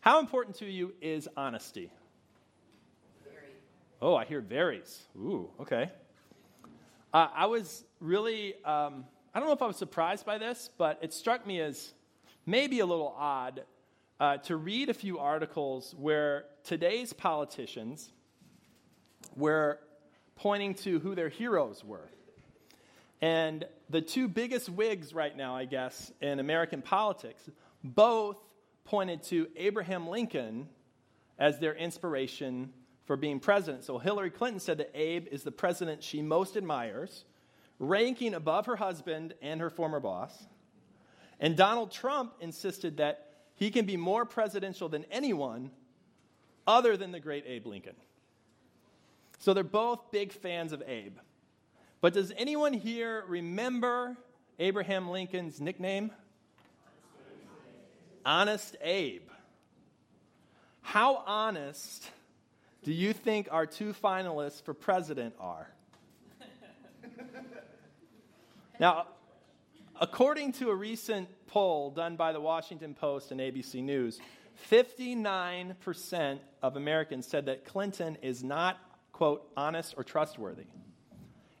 How important to you is honesty? Very. Oh, I hear varies. Ooh, okay. Uh, I was really, um, I don't know if I was surprised by this, but it struck me as maybe a little odd uh, to read a few articles where today's politicians were pointing to who their heroes were. And the two biggest wigs right now, I guess, in American politics, both pointed to Abraham Lincoln as their inspiration for being president. So Hillary Clinton said that Abe is the president she most admires, ranking above her husband and her former boss. And Donald Trump insisted that he can be more presidential than anyone other than the great Abe Lincoln. So they're both big fans of Abe. But does anyone here remember Abraham Lincoln's nickname? Honest Abe. How honest do you think our two finalists for president are? now, according to a recent poll done by the Washington Post and ABC News, 59% of Americans said that Clinton is not, quote, honest or trustworthy.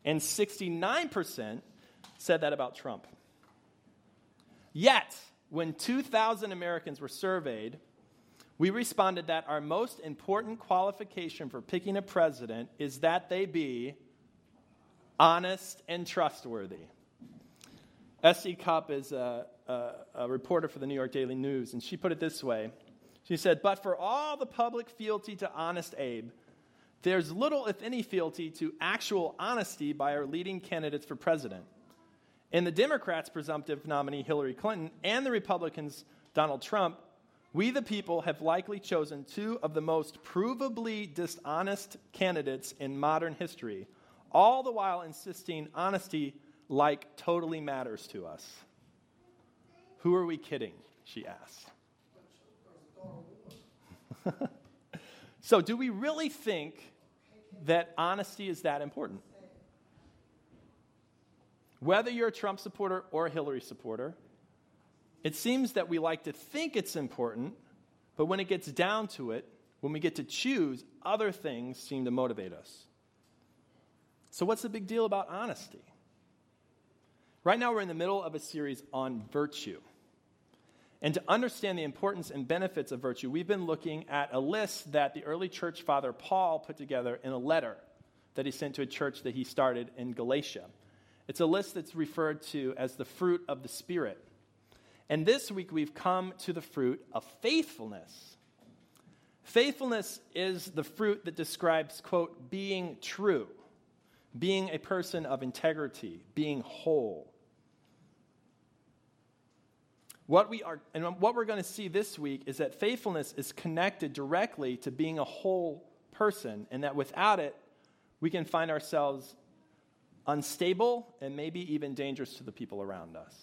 And 69% said that about Trump. Yet, when 2,000 Americans were surveyed, we responded that our most important qualification for picking a president is that they be honest and trustworthy. S.E. Cupp is a, a, a, reporter for the New York Daily News, and she put it this way She said, But for all the public fealty to honest Abe, there's little, if any, fealty to actual honesty by our leading candidates for president. In the Democrats' presumptive nominee, Hillary Clinton, and the Republicans' Donald Trump, we the people have likely chosen two of the most provably dishonest candidates in modern history, all the while insisting honesty like totally matters to us. Who are we kidding? She asked. so, do we really think that honesty is that important? Whether you're a Trump supporter or a Hillary supporter, it seems that we like to think it's important, but when it gets down to it, when we get to choose, other things seem to motivate us. So, what's the big deal about honesty? Right now, we're in the middle of a series on virtue. And to understand the importance and benefits of virtue, we've been looking at a list that the early church father Paul put together in a letter that he sent to a church that he started in Galatia. It's a list that's referred to as the fruit of the Spirit. And this week we've come to the fruit of faithfulness. Faithfulness is the fruit that describes, quote, being true, being a person of integrity, being whole. What we are, and what we're going to see this week is that faithfulness is connected directly to being a whole person, and that without it, we can find ourselves unstable and maybe even dangerous to the people around us.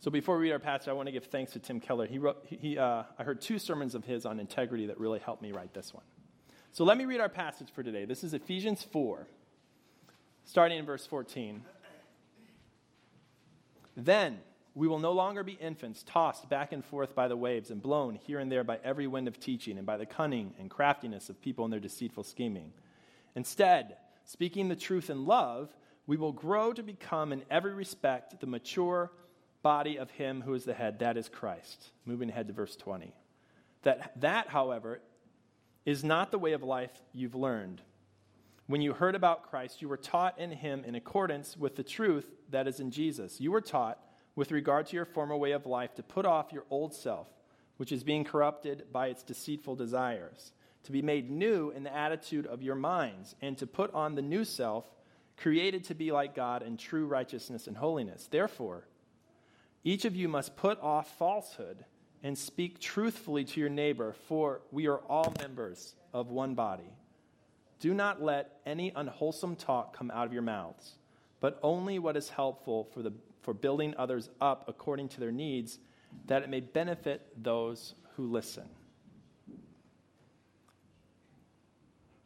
So before we read our passage, I want to give thanks to Tim Keller. He wrote, he, uh, I heard two sermons of his on integrity that really helped me write this one. So let me read our passage for today. This is Ephesians 4, starting in verse 14. Then, we will no longer be infants, tossed back and forth by the waves and blown here and there by every wind of teaching and by the cunning and craftiness of people in their deceitful scheming. Instead, speaking the truth in love, we will grow to become in every respect the mature body of him who is the head, that is Christ. Moving ahead to verse 20. That, that, however, is not the way of life you've learned. When you heard about Christ, you were taught in him in accordance with the truth that is in Jesus. You were taught with regard to your former way of life to put off your old self, which is being corrupted by its deceitful desires, to be made new in the attitude of your minds, and to put on the new self, created to be like God in true righteousness and holiness. Therefore, each of you must put off falsehood and speak truthfully to your neighbor, for we are all members of one body. Do not let any unwholesome talk come out of your mouths, but only what is helpful for the for building others up according to their needs, that it may benefit those who listen.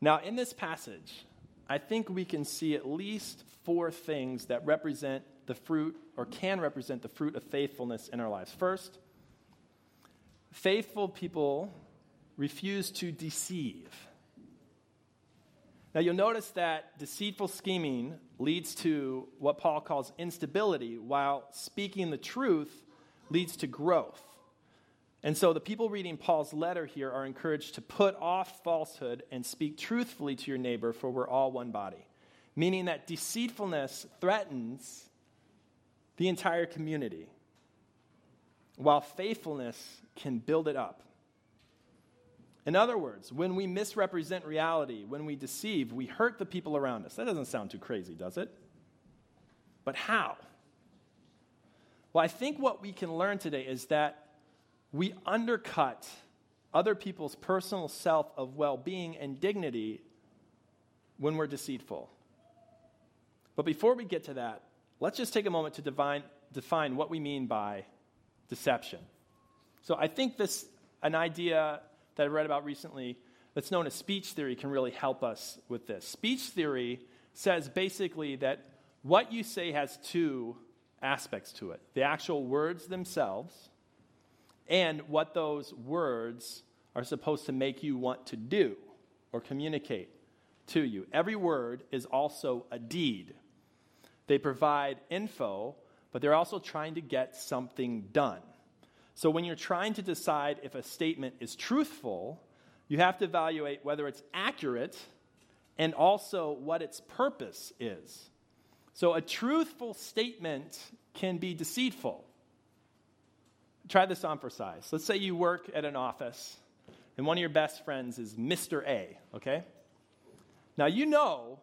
Now, in this passage, I think we can see at least four things that represent the fruit or can represent the fruit of faithfulness in our lives. First, faithful people refuse to deceive. Now, you'll notice that deceitful scheming leads to what Paul calls instability, while speaking the truth leads to growth. And so, the people reading Paul's letter here are encouraged to put off falsehood and speak truthfully to your neighbor, for we're all one body. Meaning that deceitfulness threatens the entire community, while faithfulness can build it up. In other words, when we misrepresent reality, when we deceive, we hurt the people around us. That doesn't sound too crazy, does it? But how? Well, I think what we can learn today is that we undercut other people's personal self of well being and dignity when we're deceitful. But before we get to that, let's just take a moment to define, define what we mean by deception. So I think this, an idea that I read about recently that's known as speech theory can really help us with this. Speech theory says basically that what you say has two aspects to it the actual words themselves and what those words are supposed to make you want to do or communicate to you. Every word is also a deed. They provide info, but they're also trying to get something done. So when you're trying to decide if a statement is truthful, you have to evaluate whether it's accurate and also what its purpose is. So a truthful statement can be deceitful. Try this on for size. Let's say you work at an office and one of your best friends is Mr. A, okay? Now you know,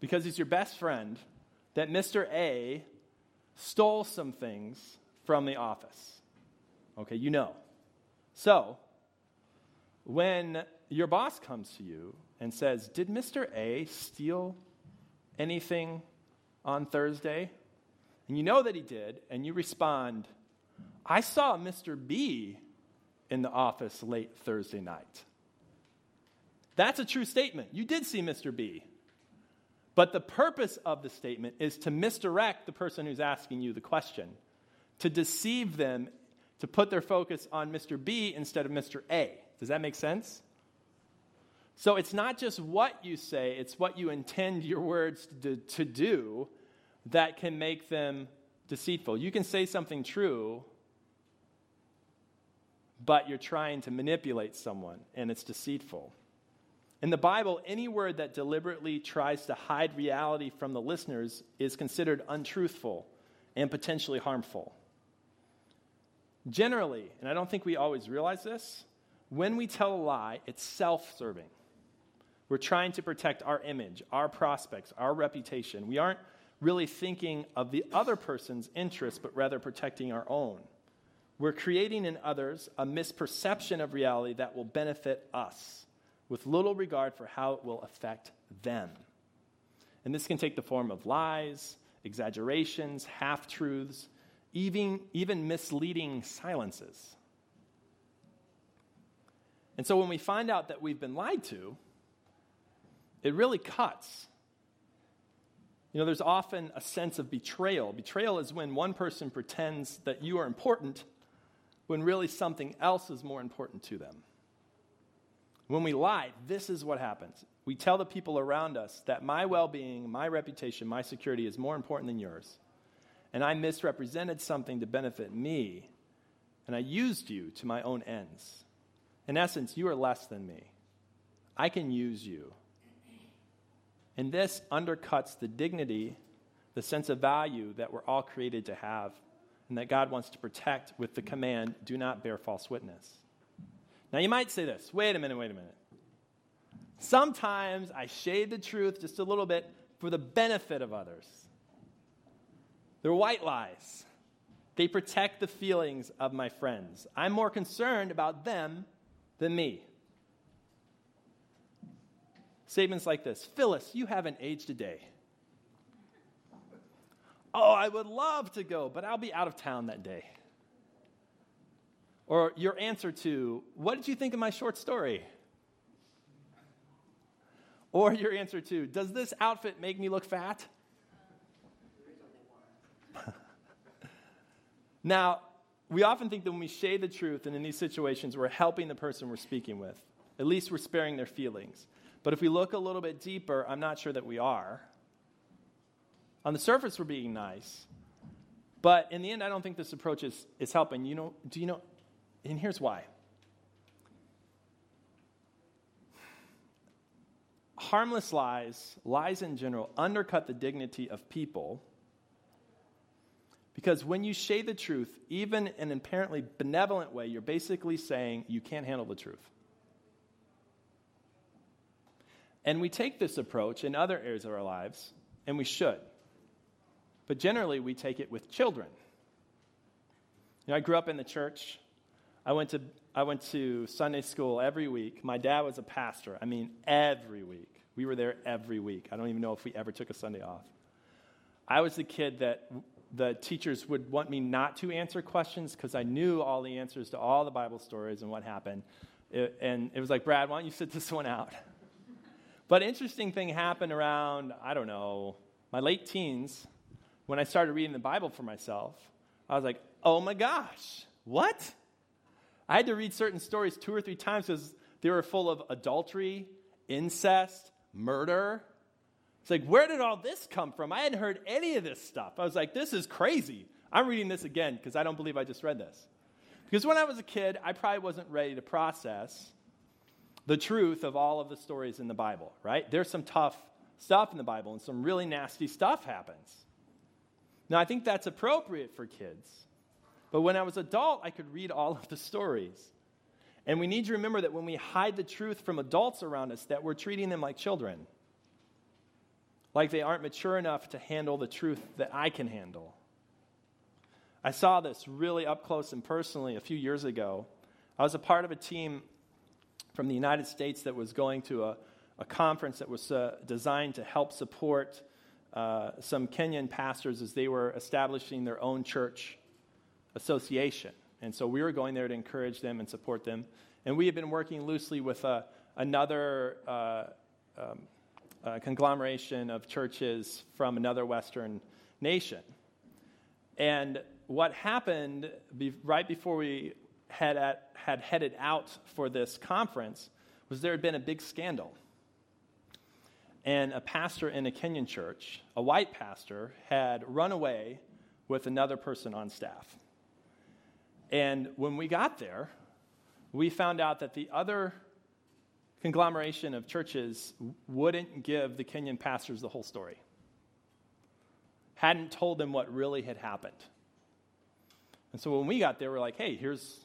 because he's your best friend, that Mr. A stole some things from the office. Okay, you know. So, when your boss comes to you and says, Did Mr. A steal anything on Thursday? And you know that he did, and you respond, I saw Mr. B in the office late Thursday night. That's a true statement. You did see Mr. B. But the purpose of the statement is to misdirect the person who's asking you the question, to deceive them to put their focus on Mr. B instead of Mr. A. Does that make sense? So it's not just what you say, it's what you intend your words to, to do that can make them deceitful. You can say something true, but you're trying to manipulate someone, and it's deceitful. In the Bible, any word that deliberately tries to hide reality from the listeners is considered untruthful and potentially harmful. Generally, and I don't think we always realize this, when we tell a lie, it's self serving. We're trying to protect our image, our prospects, our reputation. We aren't really thinking of the other person's interests, but rather protecting our own. We're creating in others a misperception of reality that will benefit us, with little regard for how it will affect them. And this can take the form of lies, exaggerations, half truths, even, even misleading silences. And so when we find out that we've been lied to, it really cuts. You know, there's often a sense of betrayal. Betrayal is when one person pretends that you are important when really something else is more important to them. When we lie, this is what happens. We tell the people around us that my well being, my reputation, my security is more important than yours and I misrepresented something to benefit me, and I used you to my own ends. In essence, you are less than me. I can use you. And this undercuts the dignity, the sense of value that we're all created to have, and that God wants to protect with the command do not bear false witness. Now, you might say this wait a minute, wait a minute. Sometimes I shade the truth just a little bit for the benefit of others. They're white lies. They protect the feelings of my friends. I'm more concerned about them than me. Statements like this Phyllis, you haven't aged a day. Oh, I would love to go, but I'll be out of town that day. Or your answer to, What did you think of my short story? Or your answer to, Does this outfit make me look fat? Now, we often think that when we shade the truth and in these situations, we're helping the person we're speaking with. At least we're sparing their feelings. But if we look a little bit deeper, I'm not sure that we are. On the surface, we're being nice. But in the end, I don't think this approach is, is helping. You know, do you know? And here's why. Harmless lies, lies in general, undercut the dignity of people because when you shade the truth, even in an apparently benevolent way, you're basically saying you can't handle the truth. And we take this approach in other areas of our lives, and we should. But generally, we take it with children. You know, I grew up in the church. I went to, I went to Sunday school every week. My dad was a pastor. I mean, every week. We were there every week. I don't even know if we ever took a Sunday off. I was the kid that the teachers would want me not to answer questions because I knew all the answers to all the Bible stories and what happened. It, and it was like, Brad, why don't you sit this one out? but interesting thing happened around, I don't know, my late teens when I started reading the Bible for myself. I was like, oh my gosh, what? I had to read certain stories two or three times because they were full of adultery, incest, murder, it's like, where did all this come from? I hadn't heard any of this stuff. I was like, this is crazy. I'm reading this again because I don't believe I just read this. Because when I was a kid, I probably wasn't ready to process the truth of all of the stories in the Bible, right? There's some tough stuff in the Bible and some really nasty stuff happens. Now, I think that's appropriate for kids. But when I was adult, I could read all of the stories. And we need to remember that when we hide the truth from adults around us, that we're treating them like children like they aren't mature enough to handle the truth that I can handle. I saw this really up close and personally a few years ago. I was a part of a team from the United States that was going to a, a conference that was uh, designed to help support uh, some Kenyan pastors as they were establishing their own church association. And so we were going there to encourage them and support them. And we had been working loosely with uh, another uh, um, conglomeration of churches from another Western nation. And what happened be, right before we had, at, had headed out for this conference was there had been a big scandal. And a pastor in a Kenyan church, a white pastor, had run away with another person on staff. And when we got there, we found out that the other conglomeration of churches wouldn't give the Kenyan pastors the whole story, hadn't told them what really had happened. And so when we got there, we're like, hey, here's,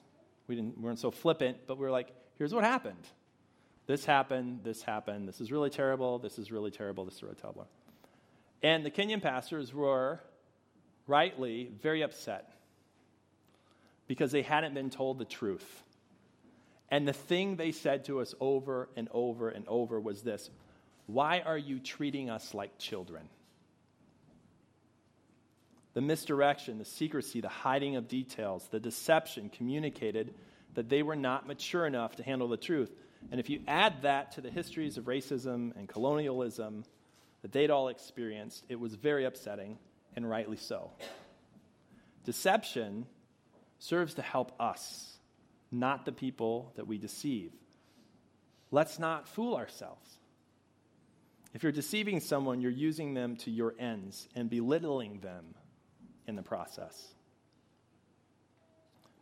we, didn't, we weren't so flippant, but we are like, here's what happened. This happened, this happened, this is really terrible, this is really terrible, this is really terrible. And the Kenyan pastors were rightly very upset because they hadn't been told the truth. And the thing they said to us over and over and over was this Why are you treating us like children? The misdirection, the secrecy, the hiding of details, the deception communicated that they were not mature enough to handle the truth. And if you add that to the histories of racism and colonialism that they'd all experienced, it was very upsetting, and rightly so. Deception serves to help us not the people that we deceive. Let's not fool ourselves. If you're deceiving someone, you're using them to your ends and belittling them in the process.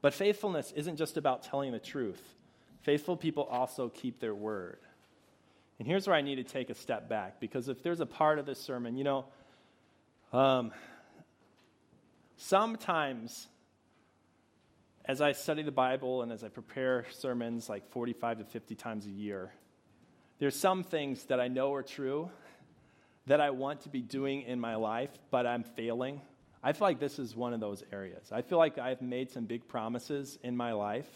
But faithfulness isn't just about telling the truth, faithful people also keep their word. And here's where I need to take a step back because if there's a part of this sermon, you know, um, sometimes as I study the Bible and as I prepare sermons like 45 to 50 times a year, there's some things that I know are true that I want to be doing in my life, but I'm failing. I feel like this is one of those areas. I feel like I've made some big promises in my life,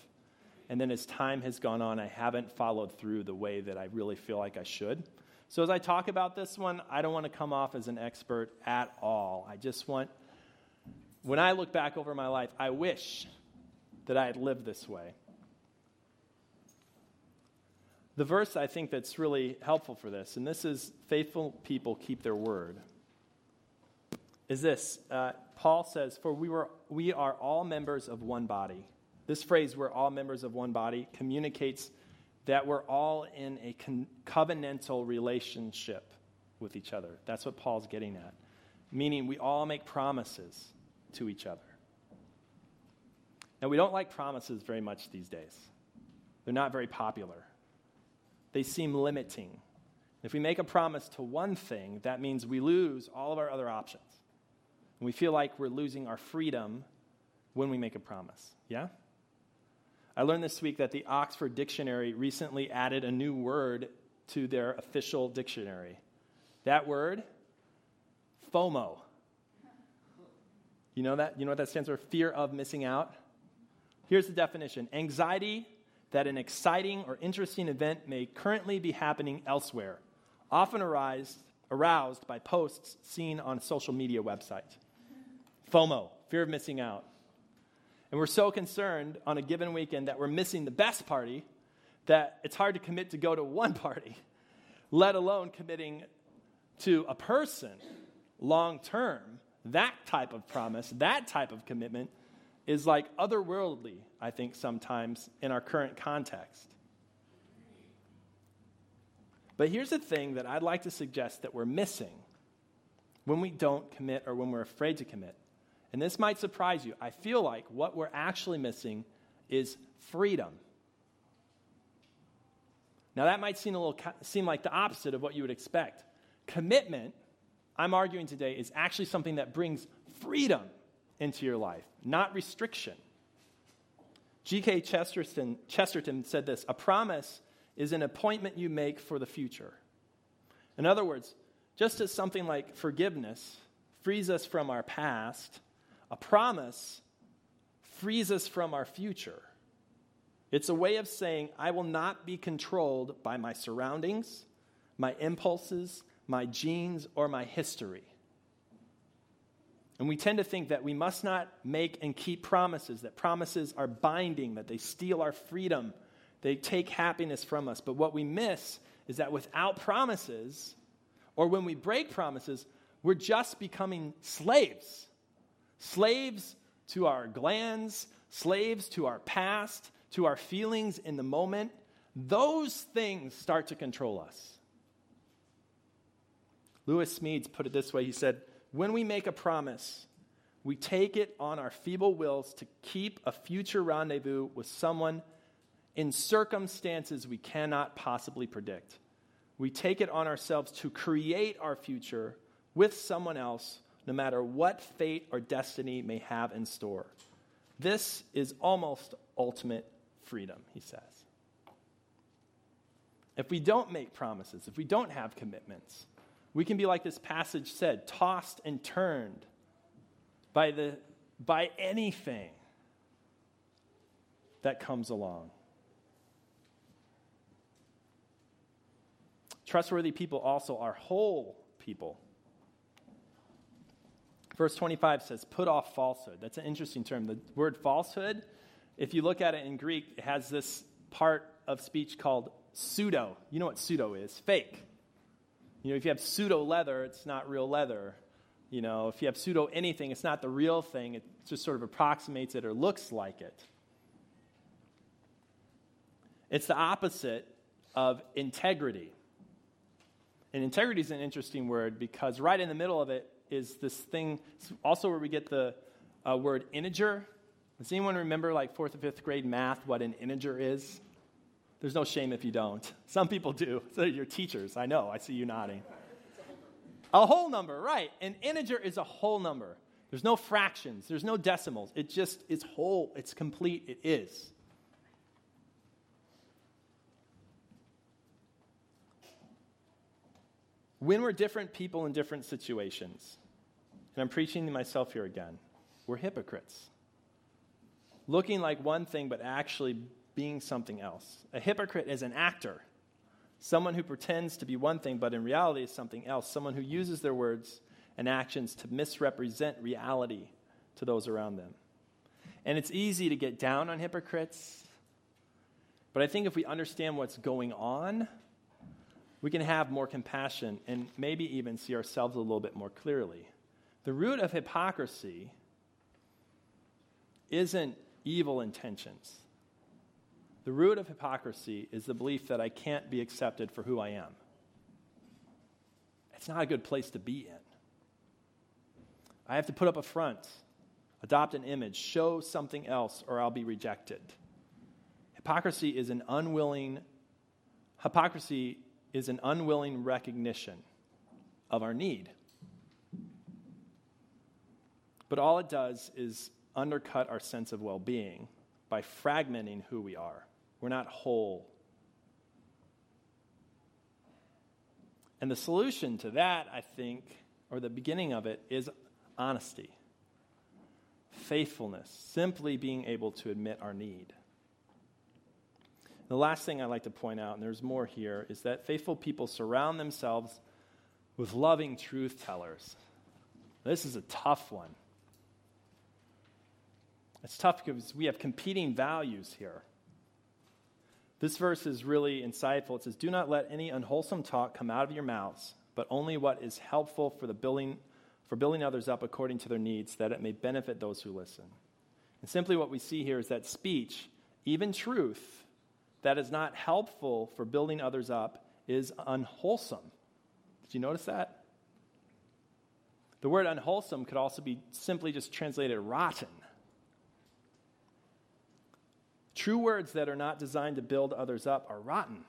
and then as time has gone on, I haven't followed through the way that I really feel like I should. So, as I talk about this one, I don't want to come off as an expert at all. I just want, when I look back over my life, I wish that I had lived this way. The verse I think that's really helpful for this, and this is faithful people keep their word. is this uh, Paul says, For we, were, we are all members of one body. This phrase, we're all members of one body, communicates that we're all in a con- covenantal relationship with each other. That's what Paul's getting at. Meaning, we all make promises to each other. Now, we don't like promises very much these days, they're not very popular. They seem limiting. If we make a promise to one thing, that means we lose all of our other options. And we feel like we're losing our freedom when we make a promise. Yeah? I learned this week that the Oxford Dictionary recently added a new word to their official dictionary. That word, FOMO. You know that? You know what that stands for? Fear of missing out. Here's the definition anxiety that an exciting or interesting event may currently be happening elsewhere, often arised, aroused by posts seen on a social media website. FOMO, fear of missing out. And we're so concerned on a given weekend that we're missing the best party that it's hard to commit to go to one party, let alone committing to a person long term. That type of promise, that type of commitment is like otherworldly, I think, sometimes in our current context. But here's the thing that I'd like to suggest that we're missing when we don't commit or when we're afraid to commit. And this might surprise you. I feel like what we're actually missing is freedom. Now, that might seem, a little, seem like the opposite of what you would expect. Commitment, I'm arguing today, is actually something that brings freedom into your life, not restriction. G.K. Chesterton, Chesterton said this A promise is an appointment you make for the future. In other words, just as something like forgiveness frees us from our past, a promise frees us from our future. It's a way of saying, I will not be controlled by my surroundings, my impulses, my genes, or my history. And we tend to think that we must not make and keep promises, that promises are binding, that they steal our freedom, they take happiness from us. But what we miss is that without promises, or when we break promises, we're just becoming slaves slaves to our glands, slaves to our past, to our feelings in the moment, those things start to control us. Lewis Smedes put it this way he said, When we make a promise, we take it on our feeble wills to keep a future rendezvous with someone in circumstances we cannot possibly predict. We take it on ourselves to create our future with someone else no matter what fate or destiny may have in store. This is almost ultimate freedom, he says. If we don't make promises, if we don't have commitments, we can be like this passage said, tossed and turned by, the, by anything that comes along. Trustworthy people also are whole people. Verse 25 says, put off falsehood. That's an interesting term. The word falsehood, if you look at it in Greek, it has this part of speech called pseudo. You know what pseudo is? Fake. You know, if you have pseudo leather, it's not real leather. You know, if you have pseudo anything, it's not the real thing. It just sort of approximates it or looks like it. It's the opposite of integrity. And integrity is an interesting word because right in the middle of it is this thing, also where we get the uh, word integer. Does anyone remember, like fourth or fifth grade math, what an integer is? There's no shame if you don't. Some people do. So your teachers, I know, I see you nodding. A whole number, right. An integer is a whole number. There's no fractions, there's no decimals. It just is whole, it's complete, it is. When we're different people in different situations, and I'm preaching to myself here again, we're hypocrites. Looking like one thing, but actually being something else. A hypocrite is an actor, someone who pretends to be one thing, but in reality is something else, someone who uses their words and actions to misrepresent reality to those around them. And it's easy to get down on hypocrites, but I think if we understand what's going on, we can have more compassion and maybe even see ourselves a little bit more clearly. The root of hypocrisy isn't evil intentions. The root of hypocrisy is the belief that I can't be accepted for who I am. It's not a good place to be in. I have to put up a front, adopt an image, show something else, or I'll be rejected. Hypocrisy is an unwilling hypocrisy is an unwilling recognition of our need. But all it does is undercut our sense of well being by fragmenting who we are. We're not whole. And the solution to that, I think, or the beginning of it, is honesty, faithfulness, simply being able to admit our need. The last thing I'd like to point out, and there's more here, is that faithful people surround themselves with loving truth tellers. This is a tough one. It's tough because we have competing values here. This verse is really insightful. It says, Do not let any unwholesome talk come out of your mouths, but only what is helpful for the building for building others up according to their needs, that it may benefit those who listen. And simply what we see here is that speech, even truth, that is not helpful for building others up is unwholesome. Did you notice that? The word unwholesome could also be simply just translated rotten. True words that are not designed to build others up are rotten.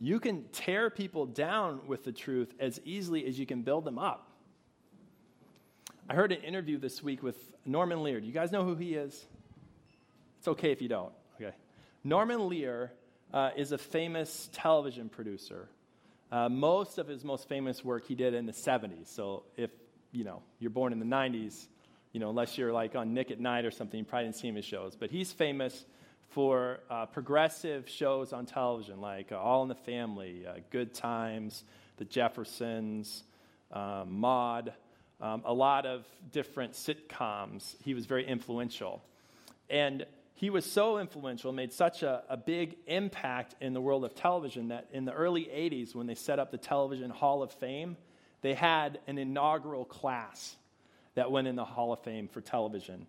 You can tear people down with the truth as easily as you can build them up. I heard an interview this week with Norman Lear. Do you guys know who he is? It's okay if you don't. Norman Lear uh, is a famous television producer. Uh, most of his most famous work he did in the 70s. So if you know you're born in the 90s, you know unless you're like on Nick at Nite or something, you probably didn't see his shows. But he's famous for uh, progressive shows on television like uh, All in the Family, uh, Good Times, The Jeffersons, um, Maude, um, a lot of different sitcoms. He was very influential. And he was so influential, made such a, a big impact in the world of television that in the early 80s, when they set up the Television Hall of Fame, they had an inaugural class that went in the Hall of Fame for television.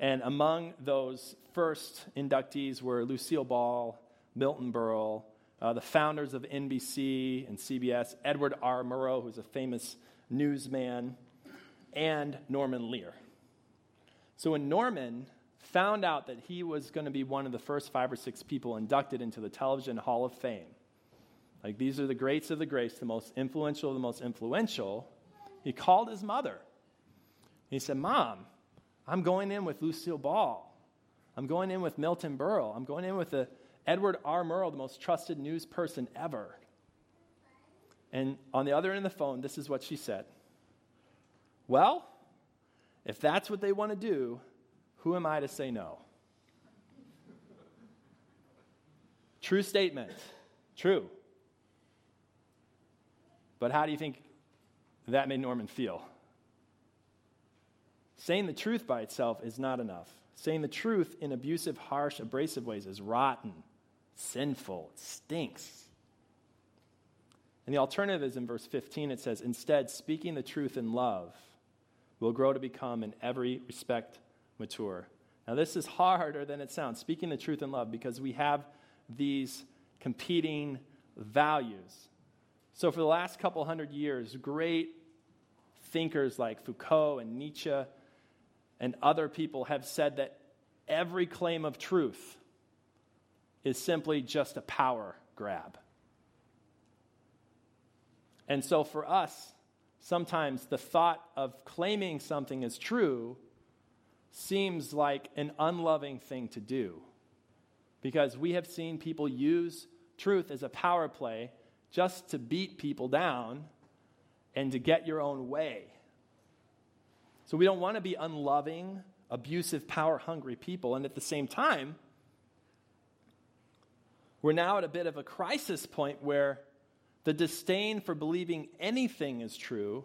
And among those first inductees were Lucille Ball, Milton Berle, uh, the founders of NBC and CBS, Edward R. Murrow, who's a famous newsman, and Norman Lear. So when Norman found out that he was going to be one of the first five or six people inducted into the Television Hall of Fame, like these are the greats of the greats, the most influential of the most influential, he called his mother. He said, Mom, I'm going in with Lucille Ball. I'm going in with Milton Berle. I'm going in with the Edward R. Murrow, the most trusted news person ever. And on the other end of the phone, this is what she said Well, if that's what they want to do, who am I to say no? True statement. True. But how do you think that made Norman feel? Saying the truth by itself is not enough. Saying the truth in abusive, harsh, abrasive ways is rotten, sinful, stinks. And the alternative is in verse 15 it says, Instead, speaking the truth in love will grow to become in every respect mature. Now, this is harder than it sounds, speaking the truth in love, because we have these competing values. So, for the last couple hundred years, great thinkers like Foucault and Nietzsche and other people have said that every claim of truth is simply just a power grab. And so for us, sometimes the thought of claiming something as true seems like an unloving thing to do because we have seen people use truth as a power play just to beat people down and to get your own way. So we don't want to be unloving, abusive, power hungry people. And at the same time, we're now at a bit of a crisis point where the disdain for believing anything is true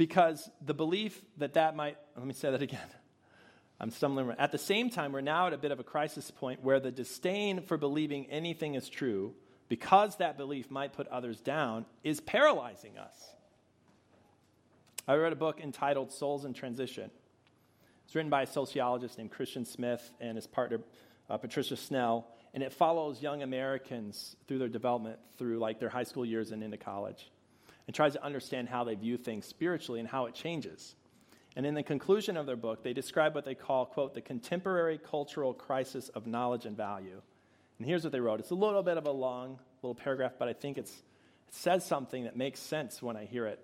because the belief that that might, let me say that again. I'm stumbling. At the same time, we're now at a bit of a crisis point where the disdain for believing anything is true, because that belief might put others down, is paralyzing us. I read a book entitled Souls in Transition. It's written by a sociologist named Christian Smith and his partner uh, Patricia Snell, and it follows young Americans through their development through like their high school years and into college, and tries to understand how they view things spiritually and how it changes. And in the conclusion of their book, they describe what they call, quote, the contemporary cultural crisis of knowledge and value. And here's what they wrote. It's a little bit of a long little paragraph, but I think it says something that makes sense when I hear it.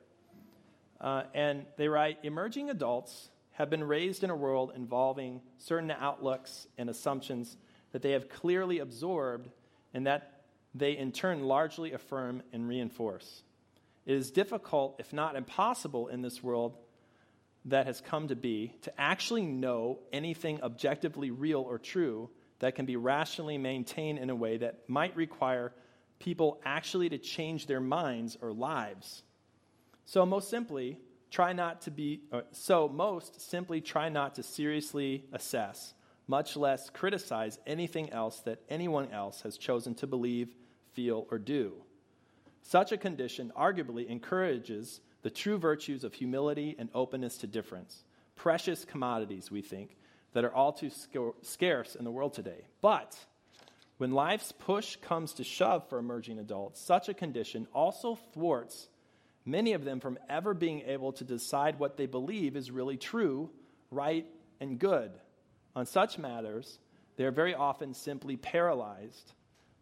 Uh, and they write Emerging adults have been raised in a world involving certain outlooks and assumptions that they have clearly absorbed and that they in turn largely affirm and reinforce. It is difficult, if not impossible, in this world that has come to be to actually know anything objectively real or true that can be rationally maintained in a way that might require people actually to change their minds or lives. So, most simply, try not to be, uh, so most simply try not to seriously assess, much less criticize anything else that anyone else has chosen to believe, feel, or do. Such a condition arguably encourages the true virtues of humility and openness to difference, precious commodities, we think, that are all too scarce in the world today. But when life's push comes to shove for emerging adults, such a condition also thwarts many of them from ever being able to decide what they believe is really true, right, and good. On such matters, they are very often simply paralyzed,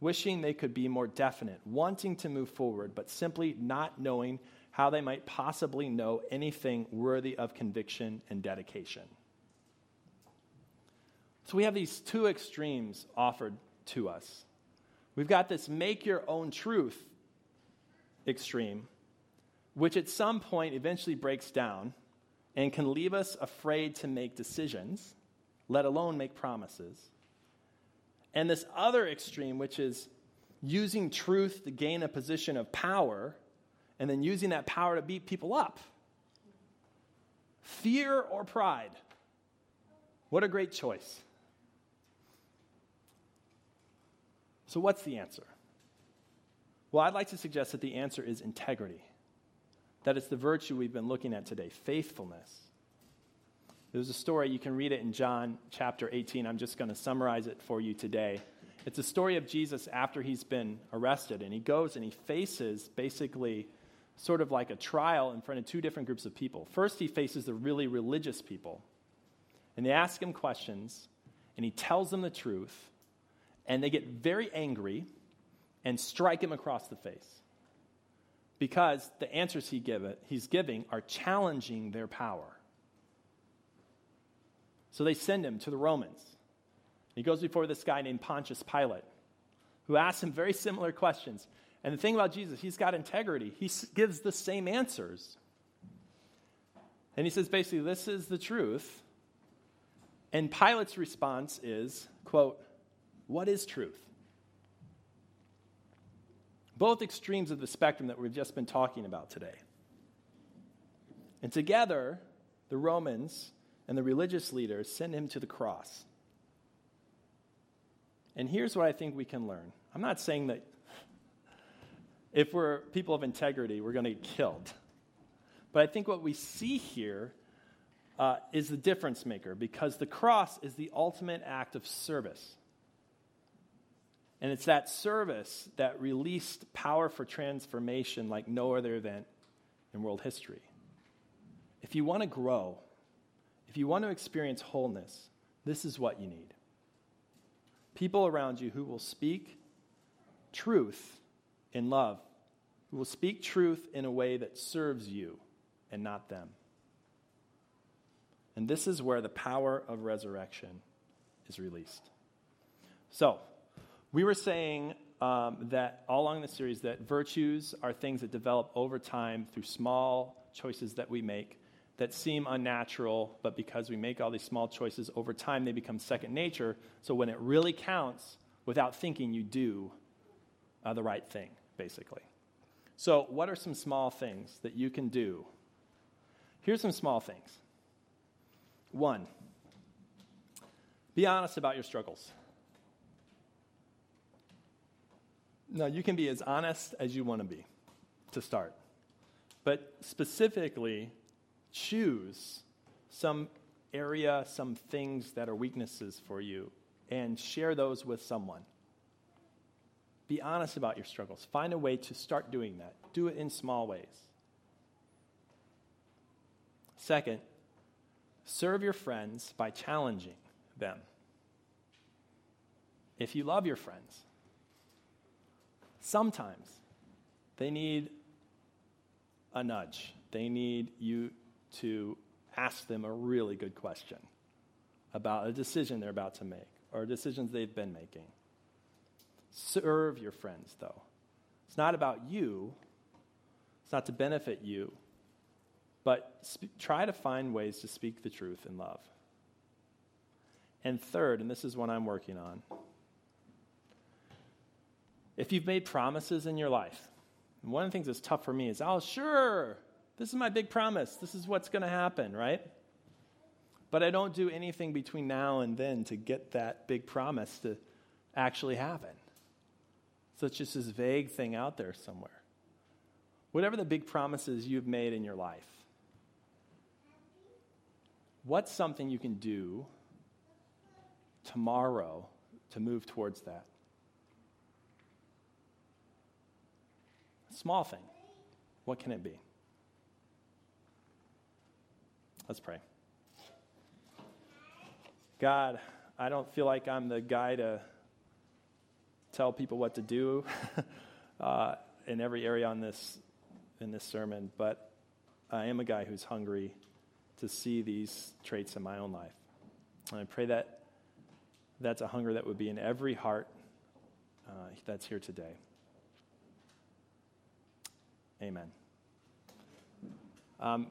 wishing they could be more definite, wanting to move forward, but simply not knowing how they might possibly know anything worthy of conviction and dedication. So we have these two extremes offered to us. We've got this make your own truth extreme, which at some point eventually breaks down and can leave us afraid to make decisions, let alone make promises. And this other extreme, which is using truth to gain a position of power and then using that power to beat people up. Fear or pride? What a great choice. So, what's the answer? Well, I'd like to suggest that the answer is integrity. That it's the virtue we've been looking at today faithfulness. There's a story, you can read it in John chapter 18. I'm just going to summarize it for you today. It's a story of Jesus after he's been arrested, and he goes and he faces basically sort of like a trial in front of two different groups of people. First, he faces the really religious people, and they ask him questions, and he tells them the truth, and they get very angry and strike him across the face because the answers he give it, he's giving are challenging their power. So they send him to the Romans. He goes before this guy named Pontius Pilate, who asks him very similar questions. And the thing about Jesus, he's got integrity. He gives the same answers. And he says basically, this is the truth. And Pilate's response is, quote, what is truth? Both extremes of the spectrum that we've just been talking about today. And together, the Romans and the religious leaders sent him to the cross. And here's what I think we can learn. I'm not saying that if we're people of integrity, we're going to get killed. But I think what we see here uh, is the difference maker because the cross is the ultimate act of service. And it's that service that released power for transformation like no other event in world history. If you want to grow, if you want to experience wholeness, this is what you need. People around you who will speak truth in love, who will speak truth in a way that serves you and not them. And this is where the power of resurrection is released. So, we were saying um, that all along the series that virtues are things that develop over time through small choices that we make that seem unnatural, but because we make all these small choices over time, they become second nature. So when it really counts, without thinking, you do uh, the right thing basically. So, what are some small things that you can do? Here's some small things. One, be honest about your struggles. Now, you can be as honest as you want to be to start. But specifically, choose some area, some things that are weaknesses for you, and share those with someone. Be honest about your struggles. Find a way to start doing that. Do it in small ways. Second, serve your friends by challenging them. If you love your friends, sometimes they need a nudge. They need you to ask them a really good question about a decision they're about to make or decisions they've been making. Serve your friends, though. It's not about you, it's not to benefit you, but sp- try to find ways to speak the truth in love. And third, and this is what I'm working on, if you've made promises in your life, one of the things that's tough for me is, oh, sure, this is my big promise. This is what's going to happen, right? But I don't do anything between now and then to get that big promise to actually happen. So it's just this vague thing out there somewhere. Whatever the big promises you've made in your life, what's something you can do tomorrow to move towards that? Small thing. What can it be? Let's pray. God, I don't feel like I'm the guy to tell people what to do uh, in every area on this in this sermon, but I am a guy who's hungry to see these traits in my own life. And I pray that that's a hunger that would be in every heart uh, that's here today. Amen. Um,